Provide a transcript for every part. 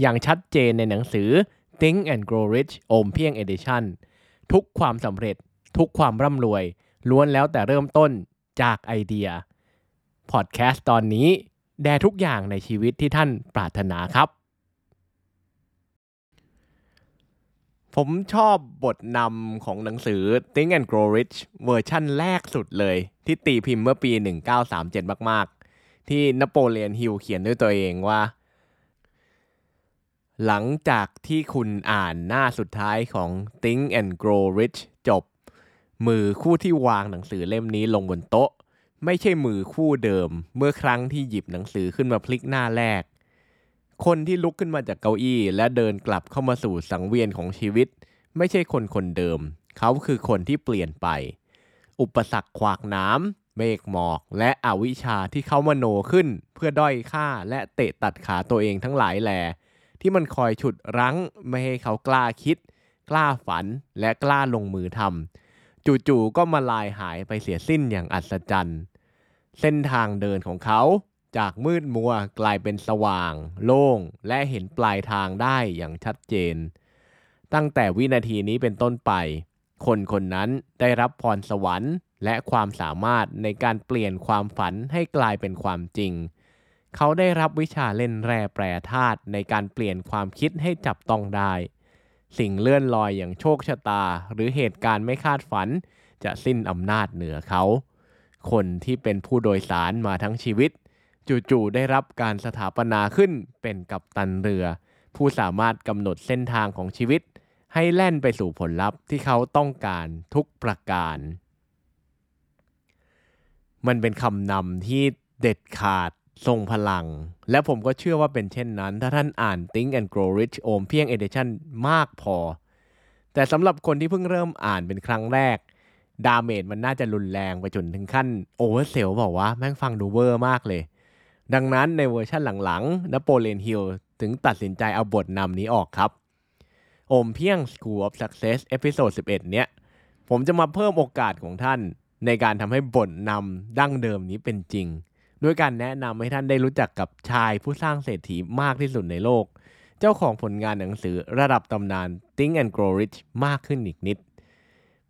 อย่างชัดเจนในหนังสือ Think and Grow Rich โอมเพียง Edition ทุกความสำเร็จ ทุกความร่ำรวย ล้วนแล้วแต่เริ่มต้นจากไอเดีย พอดแคสต์ตอนนี้ แด่ทุกอย่างในชีวิตที่ท่านปรารถนาครับ ผมชอบบทนำของหนังสือ Think and Grow Rich เวอร์ชั่นแรกสุดเลย ที่ตีพิมพ์เมื่อปี 1937 มาก ๆ ที่นโปเลียนฮิลเขียนด้วยตัวเองว่า หลังจากที่คุณอ่านหน้าสุดท้ายของ Think and Grow Rich จบ มือคู่ที่วางหนังสือเล่มนี้ลงบนโต๊ะ ไม่ใช่มือคู่เดิม เมื่อครั้งที่หยิบหนังสือขึ้นมาพลิกหน้าแรก คนที่ลุกขึ้นมาจากเก้าอี้ และเดินกลับเข้ามาสู่สังเวียนของชีวิต ไม่ใช่คนคนเดิม เขาคือคนที่เปลี่ยนไป อุปสรรคขวากหน้ำเมฆหมอกและอวิชชาที่เขามโนขึ้น เพื่อด้อยค่าและเตะตัดขาตัวเองทั้งหลายแหล่ ที่มันคอยฉุดรั้งไม่ให้เขากล้าคิด กล้าฝันและกล้าลงมือทำจู่ๆก็มาลายหายไปเสียสิ้นอย่างอัศจรรย์ เส้นทางเดินของเขาจากมืดมัวกลายเป็นสว่าง โล่ง และเห็นปลายทางได้อย่างชัดเจน ตั้งแต่วินาทีนี้เป็นต้นไป คนคนนั้นได้รับพรสวรรค์ และความสามารถในการเปลี่ยนความฝันให้กลายเป็นความจริง เขาได้รับวิชาเล่นแร่แปรธาตุในการเปลี่ยนความคิดให้จับต้องได้ สิ่งเลื่อนลอยอย่างโชคชะตา หรือเหตุการณ์ไม่คาดฝัน จะสิ้นอำนาจเหนือเขา คนที่เป็นผู้โดยสารมาทั้งชีวิต จู่ๆได้รับการสถาปนาขึ้นเป็นกัปตันเรือ ผู้สามารถกำหนดเส้นทางของชีวิต ให้แล่นไปสู่ผลลัพธ์ที่เขาต้องการทุกประการ มันเป็นคำนำที่เด็ดขาด ทรงพลัง และผมก็เชื่อว่าเป็นเช่นนั้น ถ้าท่านอ่าน Think and Grow Rich โอมเพียง Edition มากพอ แต่สำหรับคนที่เพิ่งเริ่มอ่านเป็นครั้งแรก ดาเมจมันน่าจะรุนแรงไปจนถึงขั้นoversell บอกว่าแม่งฟังดูเวอร์มากเลย ดังนั้นในเวอร์ชันหลังๆนโปเลียนฮิลถึงตัดสินใจเอาบทนำนี้ออกครับโอมเพียง School of Success episode 11 เนี้ย ผมจะมาเพิ่มโอกาสของท่านในการทำให้บทนำดั้งเดิมนี้เป็นจริง ด้วยการแนะนำให้ท่านได้รู้จักกับชายผู้สร้างเศรษฐีมากที่สุดในโลก เจ้าของผลงานหนังสือระดับตำนาน Think and Grow Rich มากขึ้นอีกนิด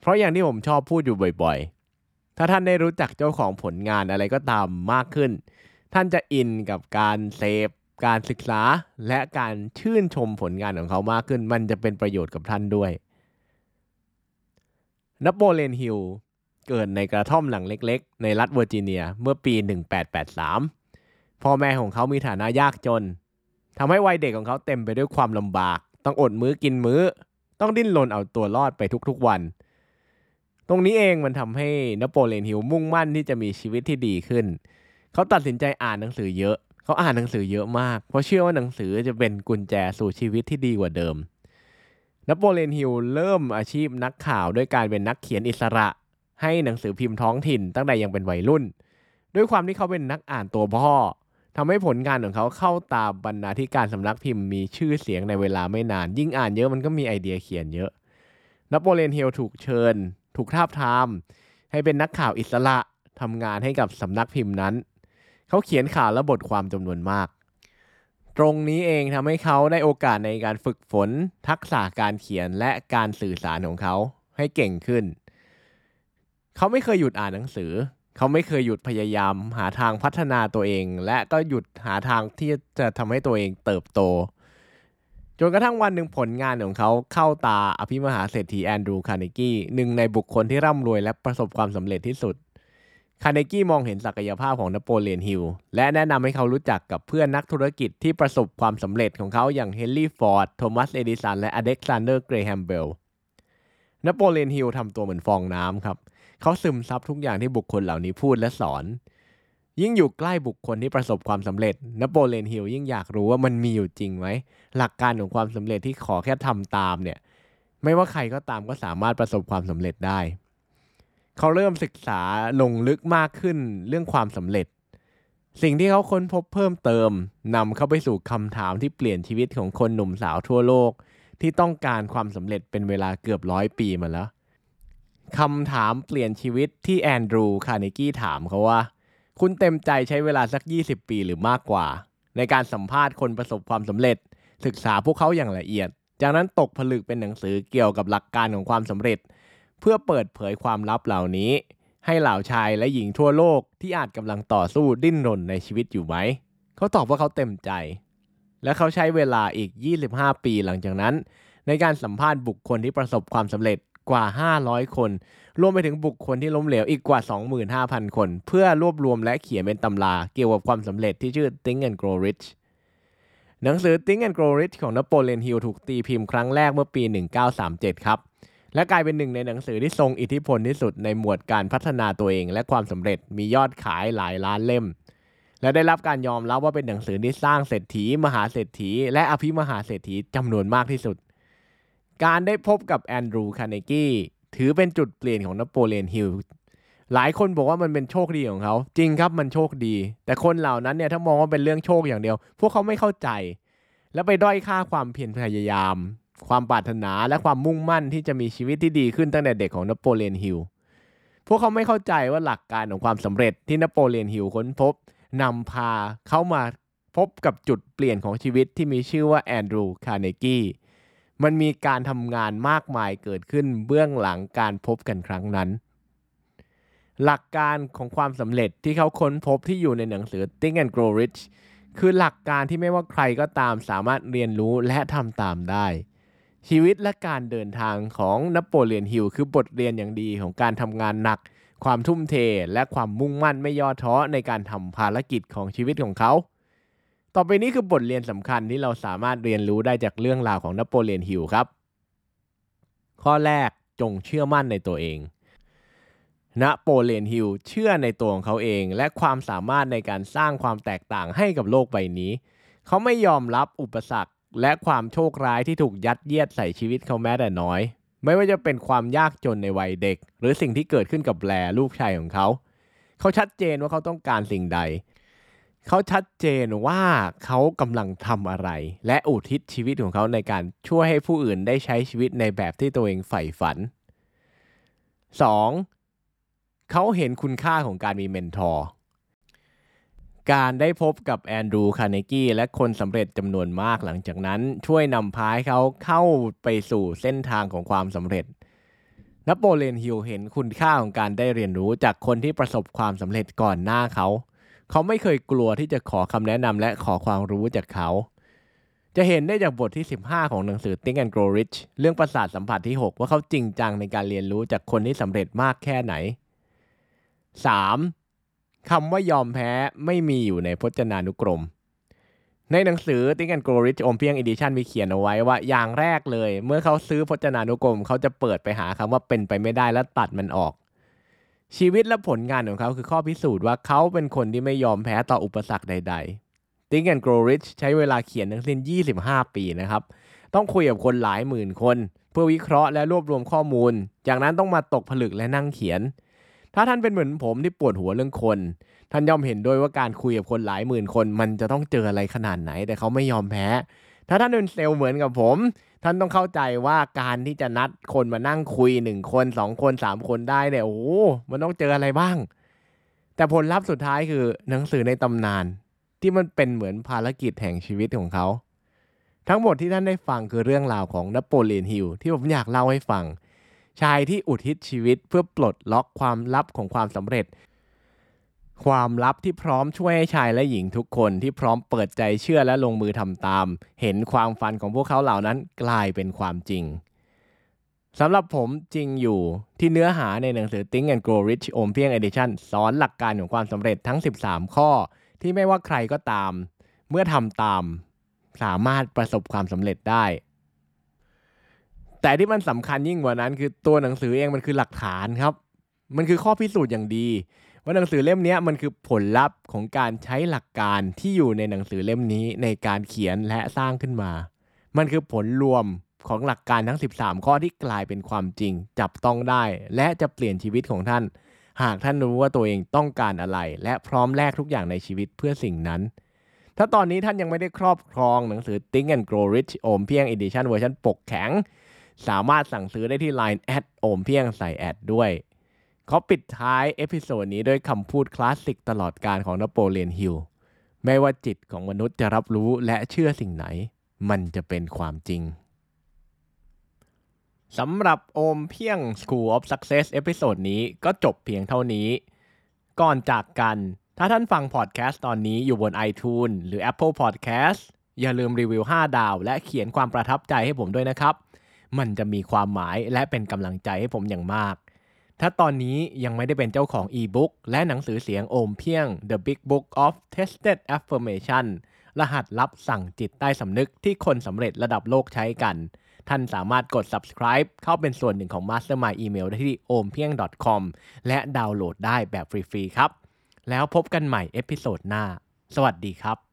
เพราะอย่างที่ผมชอบพูดอยู่บ่อยๆ ถ้าท่านได้รู้จักเจ้าของผลงานอะไรก็ตามมากขึ้น ท่านจะอินกับการเสพการศึกษาและการชื่นชมผลงานของเขามากขึ้น มันจะเป็นประโยชน์กับท่านด้วยนโปเลียนฮิล เกิดในกระท่อมหลังเล็กๆ ในรัฐเวอร์จิเนียเมื่อปี 1883 พ่อแม่ของเขามีฐานะยากจนทำให้วัยเด็กของเขาเต็มไปด้วยความลำบาก ต้องอดมื้อกินมื้อ ต้องดิ้นรนเอาตัวรอดไปทุกๆวัน ตรงนี้เองมันทำให้นโปเลียนฮิลมุ่งมั่นที่จะมีชีวิตที่ดีขึ้น เขาตัดสินใจอ่านหนังสือเยอะ เขาอ่านหนังสือเยอะมาก เพราะเชื่อว่าหนังสือจะเป็นกุญแจสู่ชีวิตที่ดีกว่าเดิมนโปเลียนฮิลเริ่มอาชีพนักข่าวด้วยการเป็นนักเขียนอิสระ ให้หนังสือพิมพ์ท้องถิ่นตั้งแต่ยังเป็นวัยรุ่น ด้วยความที่เขาเป็นนักอ่านตัวพ่อทำให้ผลงานของเขาเข้าตาบรรณาธิการสำนักพิมพ์มีชื่อเสียงในเวลาไม่นาน ยิ่งอ่านเยอะมันก็มีไอเดียเขียนเยอะนโปเลียนเฮลถูกเชิญ ถูกทาบทาม ให้เป็นนักข่าวอิสระทำงานให้กับสำนักพิมพ์นั้น เขาเขียนข่าวและบทความจำนวนมาก ตรงนี้เองทำให้เขาได้โอกาสในการฝึกฝน ทักษะการเขียนและการสื่อสารของเขาให้เก่งขึ้น เขาไม่เคยหยุดอ่านหนังสือ เขาไม่เคยหยุดพยายามหาทางพัฒนาตัวเอง และก็หยุดหาทางที่จะทำให้ตัวเองเติบโต จนกระทั่งวันหนึ่งผลงานของเขาเข้าตาอภิมหาเศรษฐีแอนดรูว์คาร์เนกี้หนึ่งในบุคคลที่ร่ำรวยและประสบความสำเร็จที่สุดคาร์เนกี้มองเห็นศักยภาพของนโปเลียนฮิลและแนะนำให้เขารู้จักกับเพื่อนนักธุรกิจที่ประสบความสำเร็จของเขาอย่างเฮนรี่ฟอร์ด โทมัส เอดิสัน และอเล็กซานเดอร์ เกรแฮมเบลนโปเลียนฮิลทำตัวเหมือนฟองน้ำครับ เขาซึมซับทุกอย่างที่บุคคลเหล่านี้พูดและสอน ยิ่งอยู่ใกล้บุคคลที่ประสบความสำเร็จนโปเลียนฮิลยิ่งอยากรู้ว่ามันมีอยู่จริงไหมหลักการของความสำเร็จที่ขอแค่ทำตามเนี่ย ไม่ว่าใครก็ตามก็สามารถประสบความสำเร็จได้ เขาเริ่มศึกษาลงลึกมากขึ้นเรื่องความสำเร็จ สิ่งที่เขาค้นพบเพิ่มเติมนำเข้าไปสู่คำถามที่เปลี่ยนชีวิตของคนหนุ่มสาวทั่วโลกที่ต้องการความสำเร็จเป็นเวลาเกือบร้อยปีมาแล้ว คำถามเปลี่ยนชีวิตที่แอนดรูว์คาร์เนกี้ถามเขาว่า คุณเต็มใจใช้เวลาสัก 20 ปีหรือมากกว่า ในการสัมภาษณ์คนประสบความสำเร็จ ศึกษาพวกเขาอย่างละเอียด จากนั้นตกผลึกเป็นหนังสือเกี่ยวกับหลักการของความสำเร็จ เพื่อเปิดเผยความลับเหล่านี้ ให้เหล่าชายและหญิงทั่วโลกที่อาจกำลังต่อสู้ดิ้นรนในชีวิตอยู่ไหม เขาตอบว่าเขาเต็มใจ และเขาใช้เวลาอีก 25 ปีหลังจากนั้น ในการสัมภาษณ์บุคคลที่ประสบความสำเร็จ กว่า 500 คน รวมไปถึงบุคคลที่ล้มเหลวอีกกว่า 25,000 คน เพื่อรวบรวมและเขียนเป็นตำราเกี่ยวกับความสำเร็จที่ชื่อ Think and Grow Rich หนังสือ Think and Grow Rich ของนโปเลียนฮิลถูกตีพิมพ์ครั้งแรกเมื่อปี 1937 ครับ และกลายเป็นหนึ่งในหนังสือที่ทรงอิทธิพลที่สุดในหมวดการพัฒนาตัวเองและความสำเร็จมียอดขายหลายล้านเล่ม และได้รับการยอมรับว่าเป็นหนังสือที่สร้างเศรษฐี มหาเศรษฐี และอภิมหาเศรษฐีจำนวนมากที่สุด การได้พบกับแอนดรูว์คาร์เนกี้ถือเป็นจุดเปลี่ยนของนโปเลียนฮิลหลายคนบอกว่ามันเป็นโชคดีของเขา จริงครับมันโชคดี แต่คนเหล่านั้นเนี่ยถ้ามองว่าเป็นเรื่องโชคอย่างเดียว พวกเขาไม่เข้าใจ และไปด้อยค่าความเพียรพยายาม ความปรารถนาและความมุ่งมั่นที่จะมีชีวิตที่ดีขึ้นตั้งแต่เด็กของนโปเลียนฮิลพวกเขาไม่เข้าใจว่าหลักการของความสำเร็จที่นโปเลียนฮิลค้นพบนำพาเขามาพบกับจุดเปลี่ยนของชีวิตที่มีชื่อว่าแอนดรูว์คาร์เนกี้ มันมีการทำงานมากมายเกิดขึ้นเบื้องหลังการพบกันครั้งนั้น หลักการของความสำเร็จที่เขาค้นพบที่อยู่ในหนังสือ Think and Grow Rich คือหลักการที่ไม่ว่าใครก็ตามสามารถเรียนรู้และทำตามได้ ชีวิตและการเดินทางของนโปเลียนฮิลคือบทเรียนอย่างดีของการทำงานหนัก ความทุ่มเท และความมุ่งมั่นไม่ย่อท้อในการทำภารกิจของชีวิตของเขา ต่อไปนี้คือบทเรียนสำคัญที่เราสามารถเรียนรู้ได้จากเรื่องราวของนโปเลียนฮิลครับ ข้อแรกจงเชื่อมั่นในตัวเองนโปเลียนฮิลเชื่อในตัวของเขาเอง และความสามารถในการสร้างความแตกต่างให้กับโลกใบนี้ เขาไม่ยอมรับอุปสรรค และความโชคร้ายที่ถูกยัดเยียดใส่ชีวิตเขาแม้แต่น้อย ไม่ว่าจะเป็นความยากจนในวัยเด็ก หรือสิ่งที่เกิดขึ้นกับแลลูกชายของเขา เขาชัดเจนว่าเขาต้องการสิ่งใด เขาชัดเจนว่าเขากำลังทำอะไร และอุทิศชีวิตของเขาในการช่วยให้ผู้อื่นได้ใช้ชีวิตในแบบที่ตัวเองใฝ่ฝัน 2. เขาเห็นคุณค่าของการมีเมนทอร์การได้พบกับแอนดรูว์คาร์เนกี้และคนสำเร็จจำนวนมากหลังจากนั้น ช่วยนำพาให้เขาเข้าไปสู่เส้นทางของความสำเร็จนโปเลียนฮิลเห็นคุณค่าของการได้เรียนรู้จากคนที่ประสบความสำเร็จก่อนหน้าเขา เขาไม่เคยกลัวที่จะขอคำแนะนำและขอความรู้จากเขา จะเห็นได้จากบทที่ 15 ของหนังสือ Think and Grow Rich เรื่องประสาทสัมผัสที่ 6 ว่าเขาจริงจังในการเรียนรู้จากคนที่สำเร็จมากแค่ไหน 3. คำว่ายอมแพ้ไม่มีอยู่ในพจนานุกรม ในหนังสือ Think and Grow Rich โอมเพียง Edition มีเขียนเอาไว้ว่าอย่างแรกเลย เมื่อเขาซื้อพจนานุกรม เขาจะเปิดไปหาคำว่าเป็นไปไม่ได้แล้วตัดมันออก ชีวิตและผลงานของเขาคือข้อพิสูจน์ว่าเขาเป็นคนที่ไม่ยอมแพ้ต่ออุปสรรคใด ๆ Think and Grow Rich ใช้เวลาเขียนทั้งสิ้น 25 ปีนะครับ ต้องคุยกับคนหลายหมื่นคน เพื่อวิเคราะห์และรวบรวมข้อมูล จากนั้นต้องมาตกผลึกและนั่งเขียน ถ้าท่านเป็นเหมือนผมที่ปวดหัวเรื่องคน ท่านย่อมเห็นด้วยว่าการคุยกับคนหลายหมื่นคน มันจะต้องเจออะไรขนาดไหน แต่เขาไม่ยอมแพ้ ถ้าท่านเป็นเซลล์เหมือนกับผม ท่านต้องเข้าใจว่าการที่จะนัดคนมานั่งคุยหนึ่งคนสองคนสามคนได้เนี่ยโอ้มันต้องเจออะไรบ้าง แต่ผลลัพธ์สุดท้ายคือหนังสือในตำนาน ที่มันเป็นเหมือนภารกิจแห่งชีวิตของเขา ทั้งหมดที่ท่านได้ฟังคือเรื่องราวของนโปเลียนฮิลที่ผมอยากเล่าให้ฟังชายที่อุทิศชีวิตเพื่อปลดล็อกความลับของความสำเร็จ ความลับที่พร้อมช่วยให้ชายและหญิงทุกคนที่พร้อมเปิดใจเชื่อและลงมือทำตาม เห็นความฝันของพวกเขาเหล่านั้นกลายเป็นความจริงสำหรับผมจริงอยู่ที่เนื้อหาในหนังสือ Think and Grow Rich อมเพียง Edition สอนหลักการของความสำเร็จทั้ง 13 ข้อ ที่ไม่ว่าใครก็ตาม เมื่อทำตาม สามารถประสบความสำเร็จได้ แต่ที่มันสำคัญยิ่งกว่านั้น คือตัวหนังสือเองมันคือหลักฐานครับ มันคือข้อพิสูจน์อย่างดี ว่าหนังสือเล่มนี้มันคือผลลัพธ์ของการใช้หลักการที่อยู่ในหนังสือเล่มนี้ในการเขียนและสร้างขึ้นมา มันคือผลรวมของหลักการทั้ง 13 ข้อที่กลายเป็นความจริง จับต้องได้ และจะเปลี่ยนชีวิตของท่าน หากท่านรู้ว่าตัวเองต้องการอะไร และพร้อมแลกทุกอย่างในชีวิตเพื่อสิ่งนั้น ถ้าตอนนี้ท่านยังไม่ได้ครอบครองหนังสือ Think and Grow Rich โอมเพียง Edition เวอร์ชันปกแข็ง สามารถสั่งซื้อได้ที่ Line @โอมเพียงใส่แอดด้วย ขอปิดท้าย episode นี้ด้วยคำพูดคลาสสิกตลอดกาลของนโปเลียนฮิลไม่ว่าจิตของมนุษย์จะรับรู้และเชื่อสิ่งไหน มันจะเป็นความจริงสำหรับโอมเพียง School of Success episode นี้ก็จบเพียงเท่านี้ ก่อนจากกัน ถ้าท่านฟังพอดแคสต์ตอนนี้อยู่บน iTunes หรือ Apple Podcast อย่าลืมรีวิว 5 ดาว และเขียนความประทับใจให้ผมด้วยนะครับ มันจะมีความหมายและเป็นกำลังใจให้ผมอย่างมาก ถ้าตอนนี้ยังไม่ได้เป็นเจ้าของอีบุ๊กและหนังสือเสียงโอมเพียง The Big Book of Tested Affirmation รหัสลับสั่งจิตใต้สำนึกที่คนสำเร็จระดับโลกใช้กัน ท่านสามารถกด subscribe เข้าเป็นส่วนหนึ่งของ Mastermind Email ได้ที่ o m p i e n g com และดาวน์โหลดได้แบบฟรีๆครับ แล้วพบกันใหม่ episode หน้า สวัสดีครับ